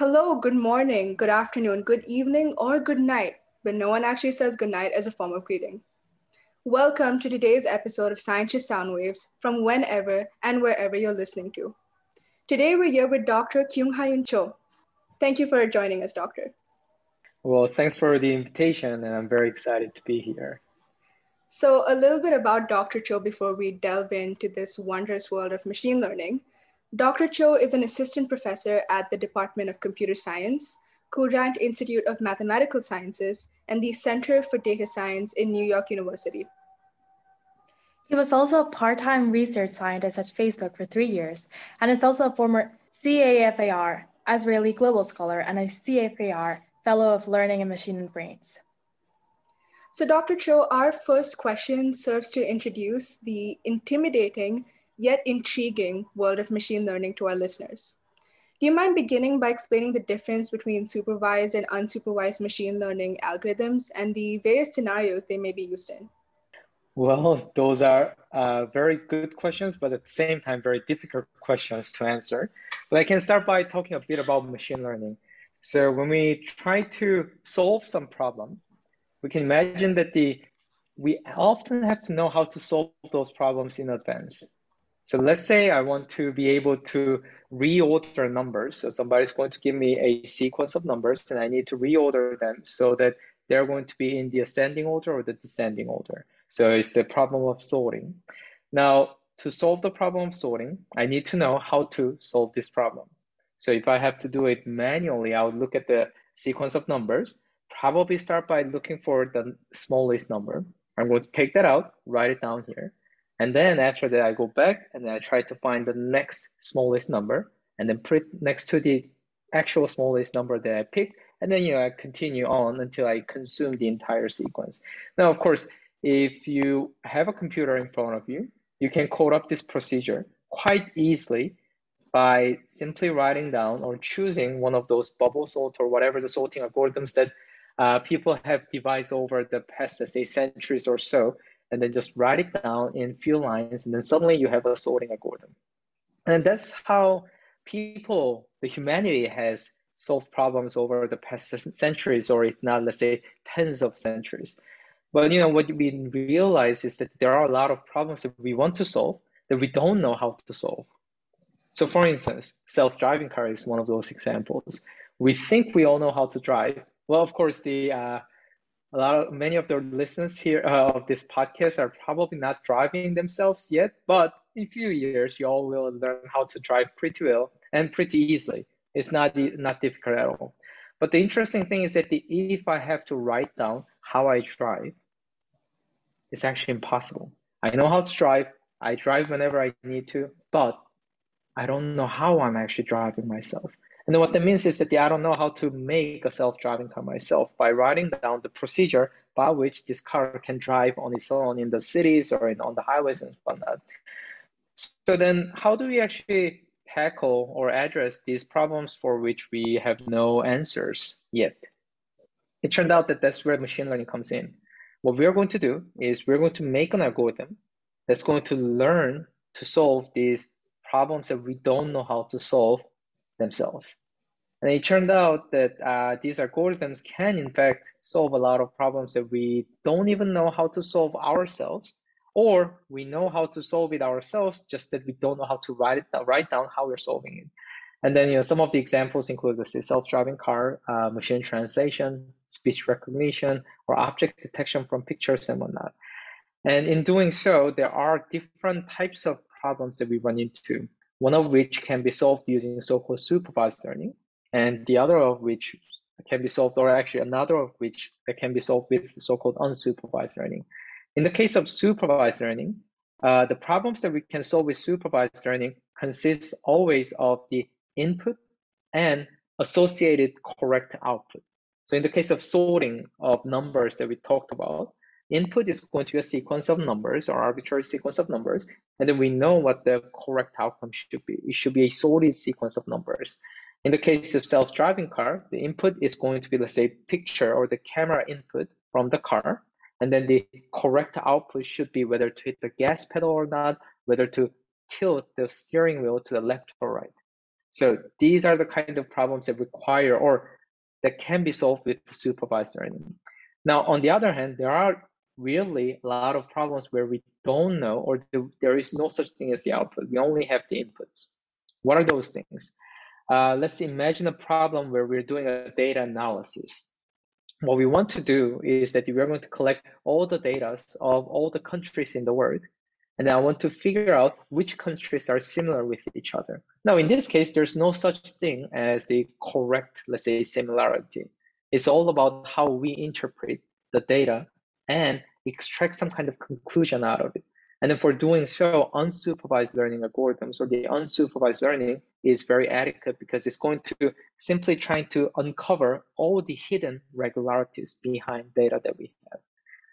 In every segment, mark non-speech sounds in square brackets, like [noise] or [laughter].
Hello, good morning, good afternoon, good evening, or good night, but no one actually says good night as a form of greeting. Welcome to today's episode of Scientists Soundwaves from whenever and wherever you're listening to. Today we're here with Dr. Kyung Hyun Cho. Thank you for joining us, Doctor. Well, thanks for the invitation, and I'm very excited to be here. So, a little bit about Dr. Cho before we delve into this wondrous world of machine learning. Dr. Cho is an assistant professor at the Department of Computer Science, Courant Institute of Mathematical Sciences, and the Center for Data Science in New York University. He was also a part-time research scientist at Facebook for three years, and is also a former CIFAR, Azrieli Global Scholar, and a CIFAR Fellow of Learning and Machine and Brains. So Dr. Cho, our first question serves to introduce the intimidating yet intriguing world of machine learning to our listeners. Do you mind beginning by explaining the difference between supervised and unsupervised machine learning algorithms and the various scenarios they may be used in? Well, those are uh, very good questions, but at the same time, very difficult questions to answer. But I can start by talking a bit about machine learning. So when we try to solve some problem, we can imagine that the we often have to know how to solve those problems in advance. So let's say I want to be able to reorder numbers. So somebody's going to give me a sequence of numbers and I need to reorder them so that they're going to be in the ascending order or the descending order. So it's the problem of sorting. Now, to solve the problem of sorting, I need to know how to solve this problem. So if I have to do it manually, I would look at the sequence of numbers, probably start by looking for the smallest number. I'm going to take that out, write it down here. And then after that, I go back and I try to find the next smallest number and then put next to the actual smallest number that I picked. And then you know, I continue on until I consume the entire sequence. Now, of course, if you have a computer in front of you, you can code up this procedure quite easily by simply writing down or choosing one of those bubble sort or whatever the sorting algorithms that uh, people have devised over the past, let's say, centuries or so and then just write it down in few lines, and then suddenly you have a sorting algorithm. And that's how people, the humanity has solved problems over the past centuries, or if not, let's say tens of centuries. But you know what we realize is that there are a lot of problems that we want to solve that we don't know how to solve. So, for instance, self-driving car is one of those examples. We think we all know how to drive. Well, of course, the uh, a lot of many of the listeners here uh, of this podcast are probably not driving themselves yet, but in few years you all will learn how to drive pretty well and pretty easily. It's not not difficult at all. But the interesting thing is that the, if I have to write down how I drive, it's actually impossible. I know how to drive. I drive whenever I need to, but I don't know how I'm actually driving myself. And then what that means is that I don't know how to make a self-driving car myself by writing down the procedure by which this car can drive on its own in the cities or in, on the highways and whatnot. So then how do we actually tackle or address these problems for which we have no answers yet? It turned out that that's where machine learning comes in. What we're going to do is we're going to make an algorithm that's going to learn to solve these problems that we don't know how to solve themselves. And it turned out that uh, these algorithms can, in fact, solve a lot of problems that we don't even know how to solve ourselves, or we know how to solve it ourselves, just that we don't know how to write it down, write down how we're solving it. And then, you know, some of the examples include the self-driving car, uh, machine translation, speech recognition, or object detection from pictures and whatnot. And in doing so, there are different types of problems that we run into. One of which can be solved using so-called supervised learning, and the other of which can be solved, or actually another of which that can be solved with so-called unsupervised learning. In the case of supervised learning, uh, the problems that we can solve with supervised learning consists always of the input and associated correct output. So in the case of sorting of numbers that we talked about, input is going to be a sequence of numbers or arbitrary sequence of numbers, and then we know what the correct outcome should be. It should be a sorted sequence of numbers. In the case of self-driving car, the input is going to be, let's say, picture or the camera input from the car. And then the correct output should be whether to hit the gas pedal or not, whether to tilt the steering wheel to the left or right. So these are the kind of problems that require or that can be solved with supervised learning. Now, on the other hand, there are really a lot of problems where we don't know or there is no such thing as the output. We only have the inputs. What are those things? Uh, let's imagine a problem where we're doing a data analysis. What we want to do is that we're going to collect all the data of all the countries in the world and I want to figure out which countries are similar with each other. Now, in this case, there's no such thing as the correct, let's say, similarity. It's all about how we interpret the data and extract some kind of conclusion out of it. And then for doing so, unsupervised learning algorithms or the unsupervised learning is very adequate because it's going to simply trying to uncover all the hidden regularities behind data that we have.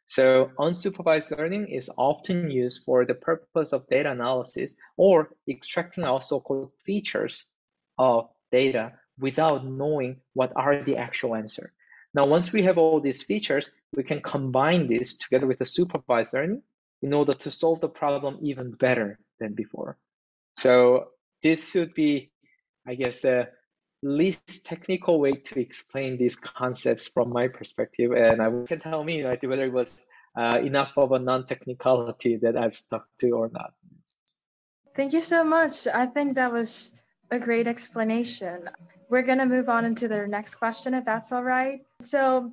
So unsupervised learning is often used for the purpose of data analysis or extracting out so-called features of data without knowing what are the actual answer. Now, once we have all these features, we can combine this together with the supervised learning in order to solve the problem even better than before. So this should be, I guess, the least technical way to explain these concepts from my perspective. And I can tell me right, whether it was uh, enough of a non-technicality that I've stuck to or not. Thank you so much. I think that was a great explanation. We're going to move on into the next question, if that's all right. So,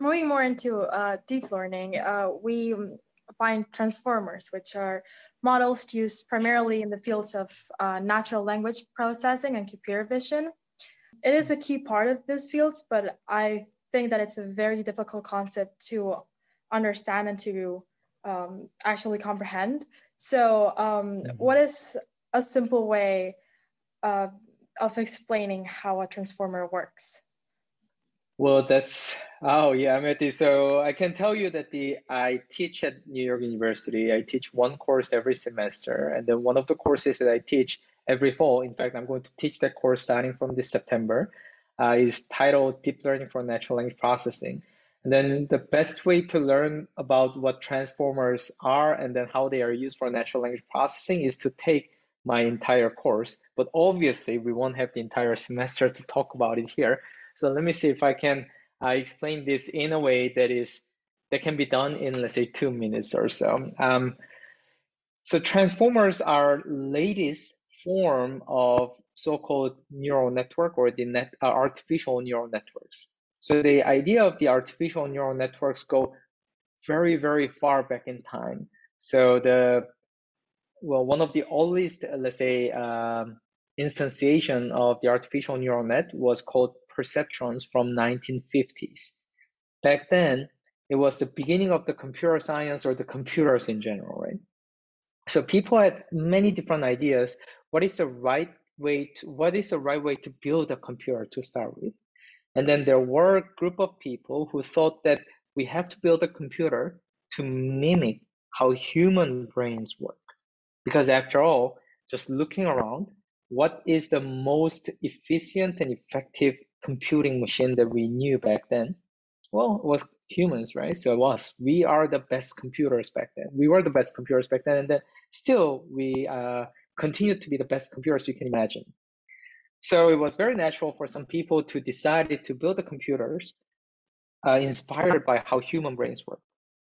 moving more into uh, deep learning, uh, we find transformers, which are models used primarily in the fields of uh, natural language processing and computer vision it is a key part of this field, but I think that it's a very difficult concept to understand and to um, actually comprehend. So, um, mm-hmm. what is a simple way uh, of explaining how a transformer works? Well, that's oh yeah, Matthew. So I can tell you that the I teach at New York University. I teach one course every semester, and then one of the courses that I teach every fall. In fact, I'm going to teach that course starting from this September. Uh, is titled Deep Learning for Natural Language Processing. And then the best way to learn about what transformers are and then how they are used for natural language processing is to take my entire course. But obviously, we won't have the entire semester to talk about it here. So let me see if I can uh, explain this in a way that is that can be done in let's say two minutes or so. Um, so transformers are latest form of so-called neural network or the net uh, artificial neural networks. So the idea of the artificial neural networks go very, very far back in time. So the well, one of the oldest, let's say, um, instantiation of the artificial neural net was called perceptrons from 1950s. Back then, it was the beginning of the computer science or the computers in general, right? So people had many different ideas what is the right way to what is the right way to build a computer to start with and then there were a group of people who thought that we have to build a computer to mimic how human brains work because after all just looking around what is the most efficient and effective computing machine that we knew back then well it was humans right so it was we are the best computers back then we were the best computers back then and then still we uh, continue to be the best computers you can imagine. So it was very natural for some people to decide to build the computers uh, inspired by how human brains work.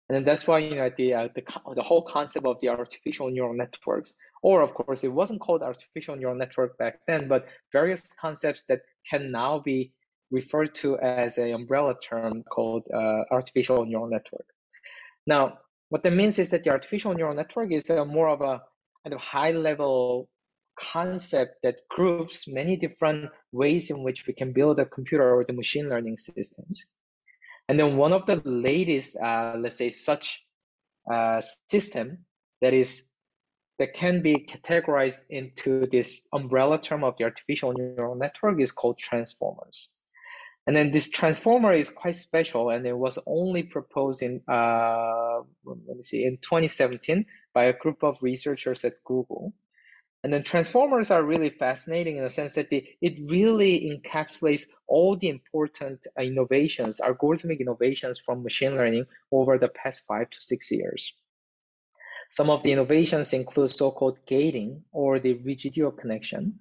And that's why you know the, uh, the the whole concept of the artificial neural networks, or of course it wasn't called artificial neural network back then, but various concepts that can now be referred to as an umbrella term called uh, artificial neural network. Now, what that means is that the artificial neural network is a more of a kind of high level concept that groups many different ways in which we can build a computer or the machine learning systems. And then one of the latest, uh, let's say, such uh, system that is that can be categorized into this umbrella term of the artificial neural network is called transformers. And then this transformer is quite special, and it was only proposed in uh, let me see in 2017 by a group of researchers at Google. And then transformers are really fascinating in the sense that they, it really encapsulates all the important innovations, algorithmic innovations from machine learning over the past five to six years. Some of the innovations include so-called gating or the residual connection.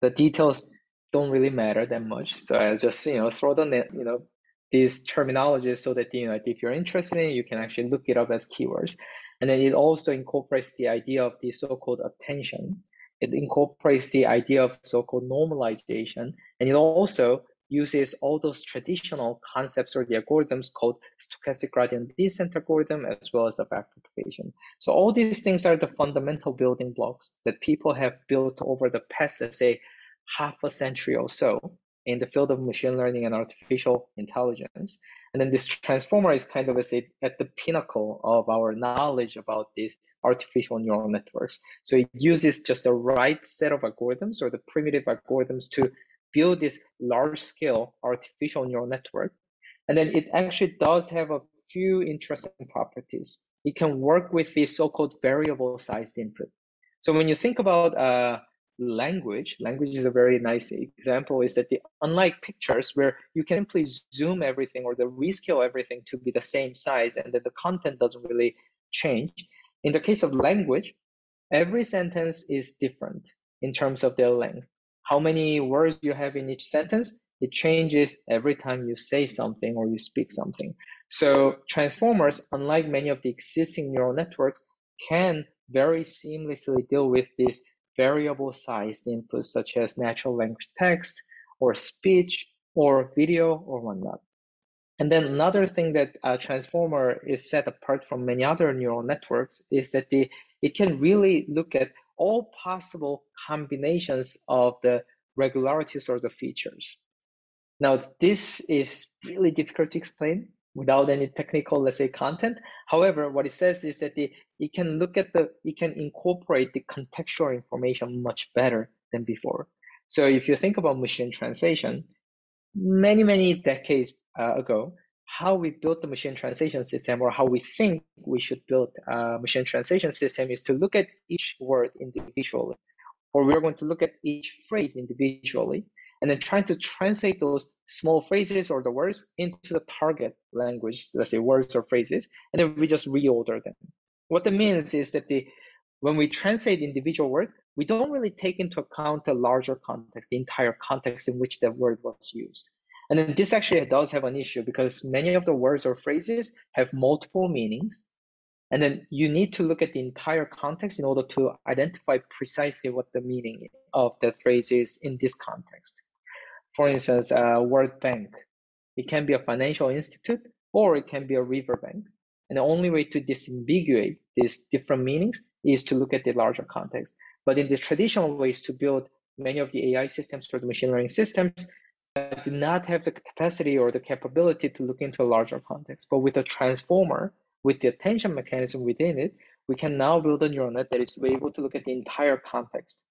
the details don't really matter that much. So I just you know throw the you know these terminologies so that you know if you're interested in it, you can actually look it up as keywords. And then it also incorporates the idea of the so-called attention. It incorporates the idea of so-called normalization, and it also uses all those traditional concepts or the algorithms called stochastic gradient descent algorithm as well as the backpropagation. So all these things are the fundamental building blocks that people have built over the past, let's say, half a century or so in the field of machine learning and artificial intelligence. And then this transformer is kind of say, at the pinnacle of our knowledge about these artificial neural networks. So it uses just the right set of algorithms or the primitive algorithms to build this large scale artificial neural network. And then it actually does have a few interesting properties. It can work with the so-called variable sized input. So when you think about uh, language, language is a very nice example, is that the, unlike pictures where you can simply zoom everything or the rescale everything to be the same size and that the content doesn't really change. In the case of language, every sentence is different in terms of their length how many words you have in each sentence, it changes every time you say something or you speak something. So transformers, unlike many of the existing neural networks, can very seamlessly deal with these variable sized inputs such as natural language text or speech or video or whatnot. And then another thing that a transformer is set apart from many other neural networks is that the, it can really look at all possible combinations of the regularities or the features. Now, this is really difficult to explain without any technical, let's say, content. However, what it says is that the, it can look at the, it can incorporate the contextual information much better than before. So if you think about machine translation, many, many decades uh, ago, how we built the machine translation system or how we think we should build a machine translation system is to look at each word individually or we're going to look at each phrase individually and then trying to translate those small phrases or the words into the target language, let's say words or phrases, and then we just reorder them. What that means is that the when we translate individual word, we don't really take into account the larger context, the entire context in which that word was used. And then this actually does have an issue because many of the words or phrases have multiple meanings. And then you need to look at the entire context in order to identify precisely what the meaning of the phrase is in this context. For instance, uh, a word bank. It can be a financial institute or it can be a river bank. And the only way to disambiguate these different meanings is to look at the larger context. But in the traditional ways to build many of the AI systems or the machine learning systems, do not have the capacity or the capability to look into a larger context. But with a transformer, with the attention mechanism within it, we can now build a neural net that is able to look at the entire context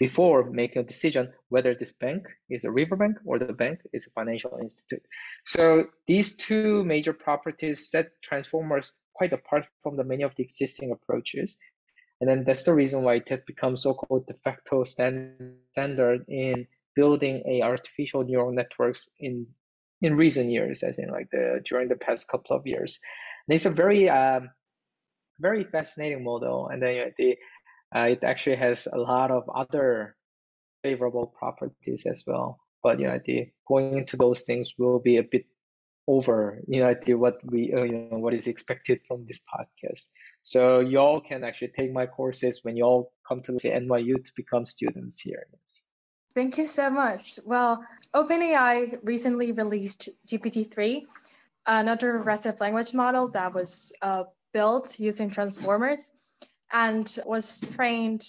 before making a decision whether this bank is a riverbank or the bank is a financial institute. So these two major properties set transformers quite apart from the many of the existing approaches. And then that's the reason why it has become so-called de facto standard in building a artificial neural networks in in recent years, as in like the during the past couple of years. And it's a very um, very fascinating model, and then the uh, it actually has a lot of other favorable properties as well. But you know, the going into those things will be a bit over you know the, what we uh, you know what is expected from this podcast. So y'all can actually take my courses when y'all come to the NYU to become students here. Thank you so much. Well, OpenAI recently released GPT-3, another reciprocal language model that was uh, built using transformers and was trained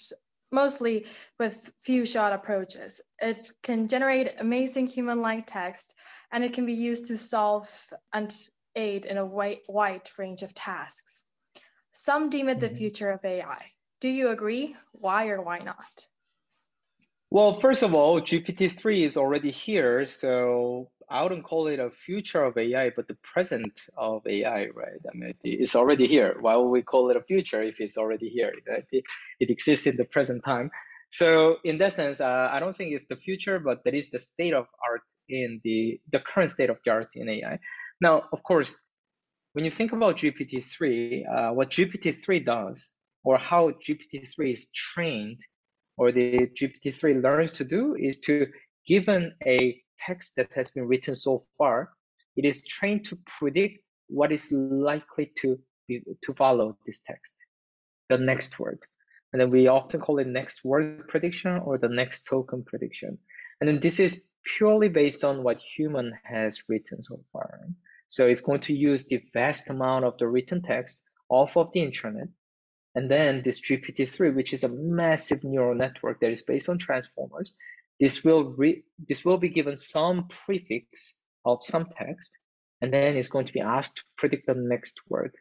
mostly with few shot approaches. It can generate amazing human-like text, and it can be used to solve and aid in a wide, wide range of tasks. Some deem it the mm-hmm. future of AI. Do you agree? Why or why not? Well, first of all, GPT-3 is already here, so I wouldn't call it a future of AI, but the present of AI, right? I mean, it's already here. Why would we call it a future if it's already here? It, it exists in the present time. So in that sense, uh, I don't think it's the future, but that is the state of art in the, the current state of the art in AI. Now, of course, when you think about GPT-3, uh, what GPT-3 does, or how GPT-3 is trained or the GPT-3 learns to do is to, given a text that has been written so far, it is trained to predict what is likely to be, to follow this text, the next word. And then we often call it next word prediction or the next token prediction. And then this is purely based on what human has written so far. So it's going to use the vast amount of the written text off of the internet. And then this GPT-3, which is a massive neural network that is based on transformers, this will this will be given some prefix of some text, and then it's going to be asked to predict the next word.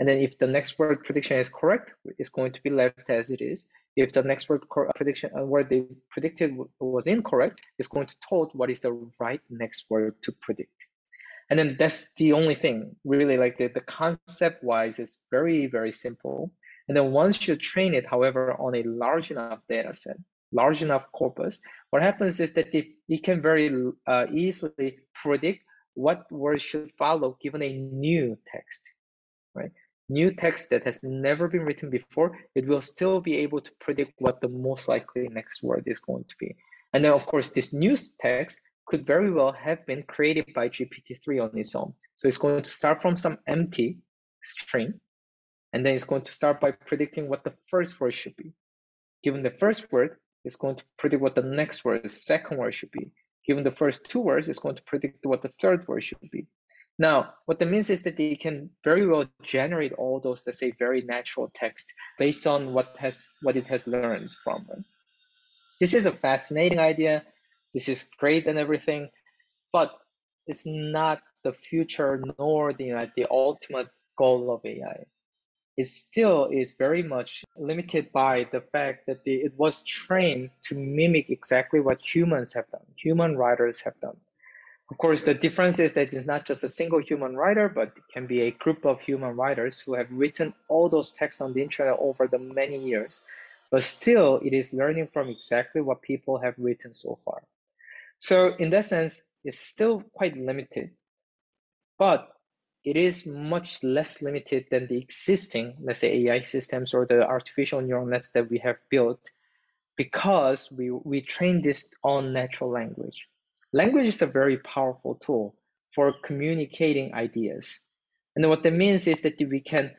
And then if the next word prediction is correct, it's going to be left as it is. If the next word prediction uh, word they predicted was incorrect, it's going to told what is the right next word to predict. And then that's the only thing really like the, the concept wise is very, very simple. And then once you train it, however, on a large enough data set, large enough corpus, what happens is that it, it can very uh, easily predict what words should follow given a new text, right? New text that has never been written before, it will still be able to predict what the most likely next word is going to be. And then, of course, this new text could very well have been created by GPT-3 on its own. So it's going to start from some empty string, and then it's going to start by predicting what the first word should be. Given the first word, it's going to predict what the next word, the second word should be. Given the first two words, it's going to predict what the third word should be. Now, what that means is that they can very well generate all those, let's say, very natural text based on what has what it has learned from them. This is a fascinating idea. This is great and everything, but it's not the future nor the, the ultimate goal of AI it still is very much limited by the fact that it was trained to mimic exactly what humans have done, human writers have done. Of course, the difference is that it's not just a single human writer, but it can be a group of human writers who have written all those texts on the internet over the many years. But still, it is learning from exactly what people have written so far. So in that sense, it's still quite limited. But it is much less limited than the existing, let's say, AI systems or the artificial neural nets that we have built because we, we train this on natural language. Language is a very powerful tool for communicating ideas. And what that means is that we can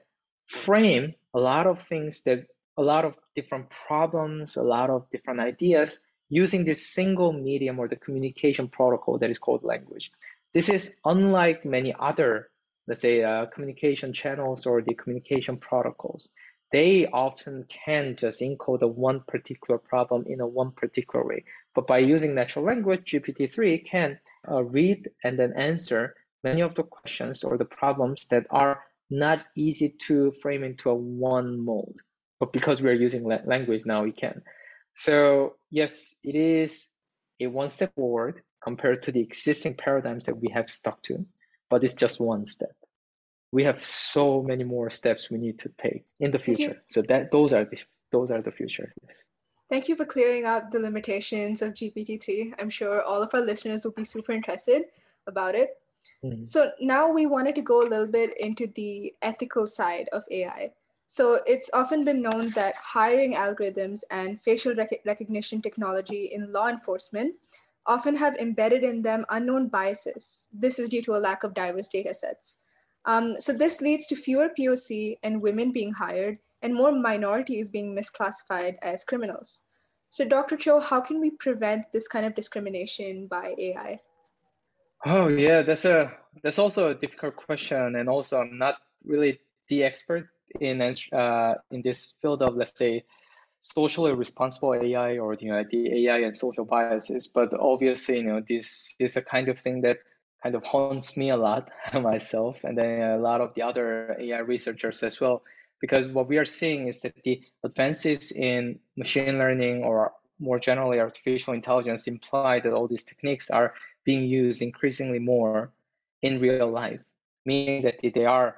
frame a lot of things that a lot of different problems, a lot of different ideas using this single medium or the communication protocol that is called language. This is unlike many other let's say uh, communication channels or the communication protocols, they often can just encode one particular problem in a one particular way. But by using natural language, GPT-3 can uh, read and then answer many of the questions or the problems that are not easy to frame into a one mode. But because we're using la language now, we can. So yes, it is a one step forward compared to the existing paradigms that we have stuck to, but it's just one step we have so many more steps we need to take in the future. So that those are the those are the future. Yes. Thank you for clearing up the limitations of GPT-3. I'm sure all of our listeners will be super interested about it. Mm-hmm. So now we wanted to go a little bit into the ethical side of AI. So it's often been known that hiring algorithms and facial rec- recognition technology in law enforcement often have embedded in them unknown biases. This is due to a lack of diverse data sets. Um, so this leads to fewer POC and women being hired and more minorities being misclassified as criminals. So Dr. Cho, how can we prevent this kind of discrimination by AI? Oh yeah, that's a that's also a difficult question, and also I'm not really the expert in uh, in this field of let's say socially responsible AI or you know the AI and social biases. But obviously, you know this is a kind of thing that kind of haunts me a lot [laughs] myself and then a lot of the other AI researchers as well. Because what we are seeing is that the advances in machine learning or more generally artificial intelligence imply that all these techniques are being used increasingly more in real life, meaning that they are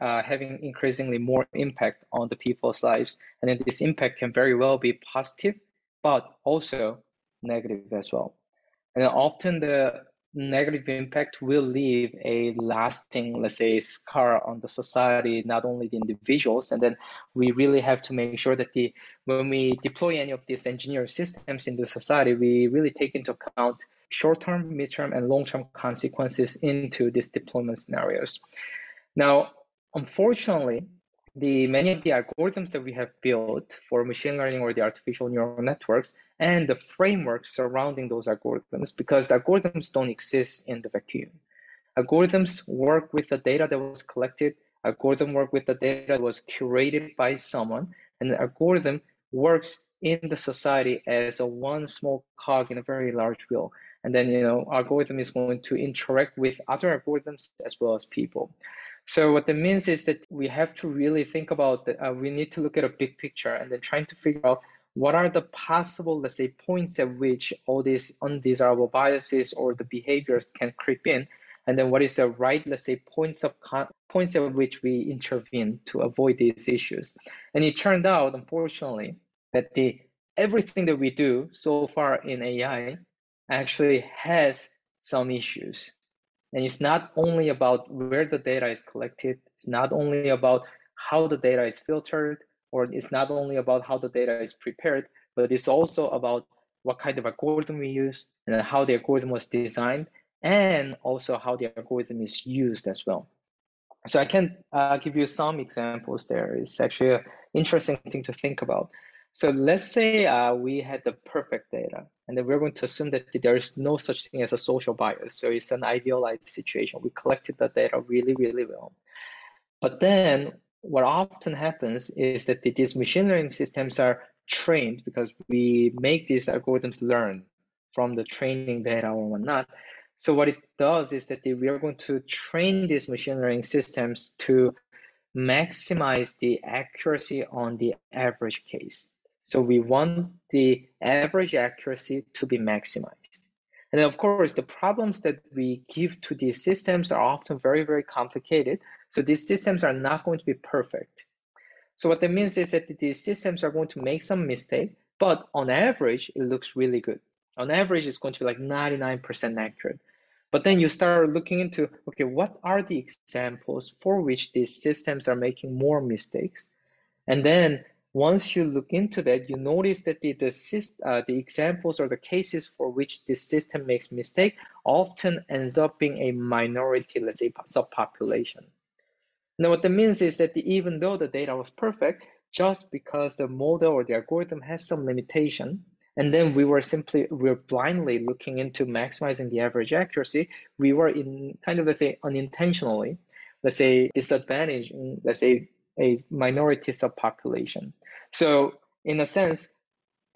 uh, having increasingly more impact on the people's lives. And then this impact can very well be positive, but also negative as well. And often the negative impact will leave a lasting, let's say, scar on the society, not only the individuals. And then we really have to make sure that the when we deploy any of these engineering systems in the society, we really take into account short-term, mid-term, and long-term consequences into these deployment scenarios. Now, unfortunately, the many of the algorithms that we have built for machine learning or the artificial neural networks and the framework surrounding those algorithms because algorithms don't exist in the vacuum. Algorithms work with the data that was collected, algorithm work with the data that was curated by someone, and the algorithm works in the society as a one small cog in a very large wheel. And then, you know, algorithm is going to interact with other algorithms as well as people. So what that means is that we have to really think about that. Uh, we need to look at a big picture and then trying to figure out what are the possible, let's say, points at which all these undesirable biases or the behaviors can creep in, and then what is the right, let's say, points of points at which we intervene to avoid these issues. And it turned out, unfortunately, that the everything that we do so far in AI actually has some issues. And it's not only about where the data is collected, it's not only about how the data is filtered, or it's not only about how the data is prepared, but it's also about what kind of algorithm we use and how the algorithm was designed, and also how the algorithm is used as well. So I can uh, give you some examples there. It's actually an interesting thing to think about. So let's say uh, we had the perfect data, and then we're going to assume that there is no such thing as a social bias. So it's an idealized situation. We collected the data really, really well. But then what often happens is that these machine learning systems are trained because we make these algorithms learn from the training data or whatnot. So what it does is that we are going to train these machine learning systems to maximize the accuracy on the average case. So we want the average accuracy to be maximized. And of course, the problems that we give to these systems are often very, very complicated. So these systems are not going to be perfect. So what that means is that these systems are going to make some mistake, but on average, it looks really good. On average, it's going to be like 99% accurate. But then you start looking into, okay, what are the examples for which these systems are making more mistakes? And then once you look into that, you notice that the, the, uh, the examples or the cases for which this system makes mistake often ends up being a minority, let's say subpopulation. Now what that means is that the, even though the data was perfect, just because the model or the algorithm has some limitation, and then we were simply, we were blindly looking into maximizing the average accuracy, we were in kind of, let's say, unintentionally, let's say, disadvantaging, let's say, a minority subpopulation. So in a sense,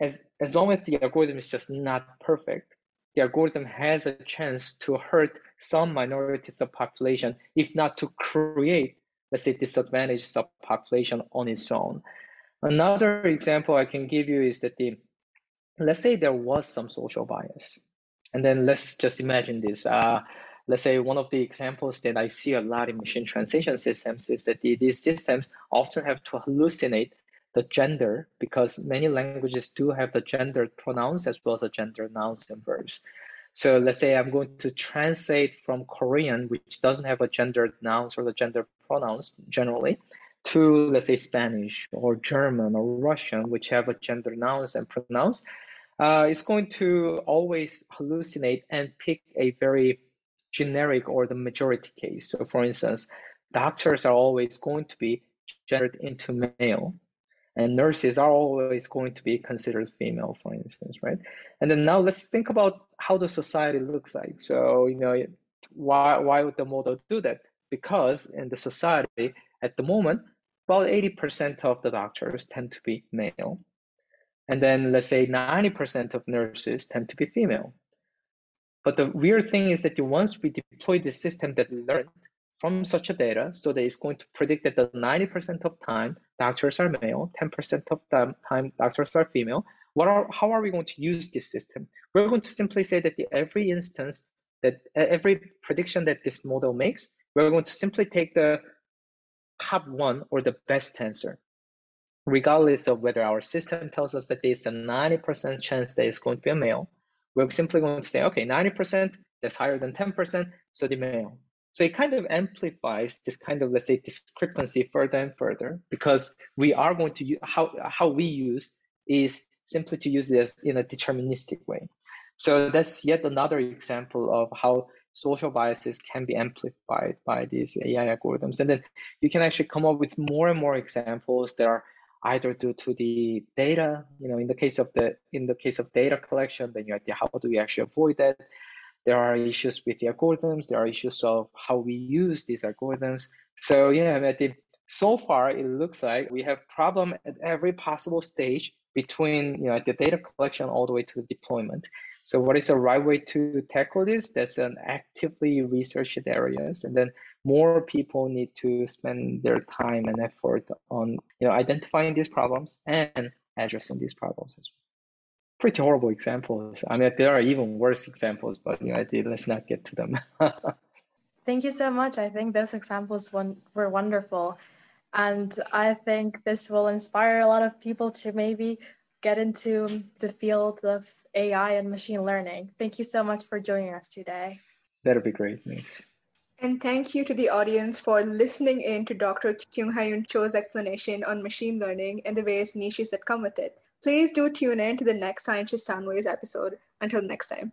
as, as long as the algorithm is just not perfect, the algorithm has a chance to hurt some minority subpopulation, if not to create, let's say, disadvantaged subpopulation on its own. Another example I can give you is that the, let's say there was some social bias. And then let's just imagine this. Uh, let's say one of the examples that I see a lot in machine translation systems is that the, these systems often have to hallucinate the gender because many languages do have the gendered pronouns as well as the gender nouns and verbs. So let's say I'm going to translate from Korean, which doesn't have a gendered nouns or the gender pronouns generally, to let's say Spanish or German or Russian, which have a gender nouns and pronouns. Uh, it's going to always hallucinate and pick a very generic or the majority case. So for instance, doctors are always going to be gendered into male and nurses are always going to be considered female, for instance, right? And then now let's think about how the society looks like. So, you know, why, why would the model do that? Because in the society at the moment, about 80% of the doctors tend to be male. And then let's say 90% of nurses tend to be female. But the weird thing is that once we deploy the system that learned from such a data so that it's going to predict that the 90% of time doctors are male, 10% of the time doctors are female. What are, how are we going to use this system? We're going to simply say that the, every instance, that every prediction that this model makes, we're going to simply take the top one or the best answer, regardless of whether our system tells us that there's a 90% chance that it's going to be a male. We're simply going to say, okay, 90% that's higher than 10%, so the male. So it kind of amplifies this kind of, let's say, discrepancy further and further because we are going to use, how, how we use is simply to use this in a deterministic way. So that's yet another example of how social biases can be amplified by these AI algorithms. And then you can actually come up with more and more examples that are either due to the data, you know, in the case of the in the case of data collection, then you idea how do we actually avoid that? There are issues with the algorithms. There are issues of how we use these algorithms. So yeah, I think so far it looks like we have problem at every possible stage between you know the data collection all the way to the deployment. So what is the right way to tackle this? That's an actively researched areas, and then more people need to spend their time and effort on you know identifying these problems and addressing these problems as well. Pretty horrible examples. I mean, there are even worse examples, but you know, let's not get to them. [laughs] Thank you so much. I think those examples were wonderful. And I think this will inspire a lot of people to maybe get into the field of AI and machine learning. Thank you so much for joining us today. That'd be great. Thanks. And thank you to the audience for listening in to Dr. Kyung Hyun Cho's explanation on machine learning and the various niches that come with it. Please do tune in to the next Scientist Soundwaves episode. Until next time.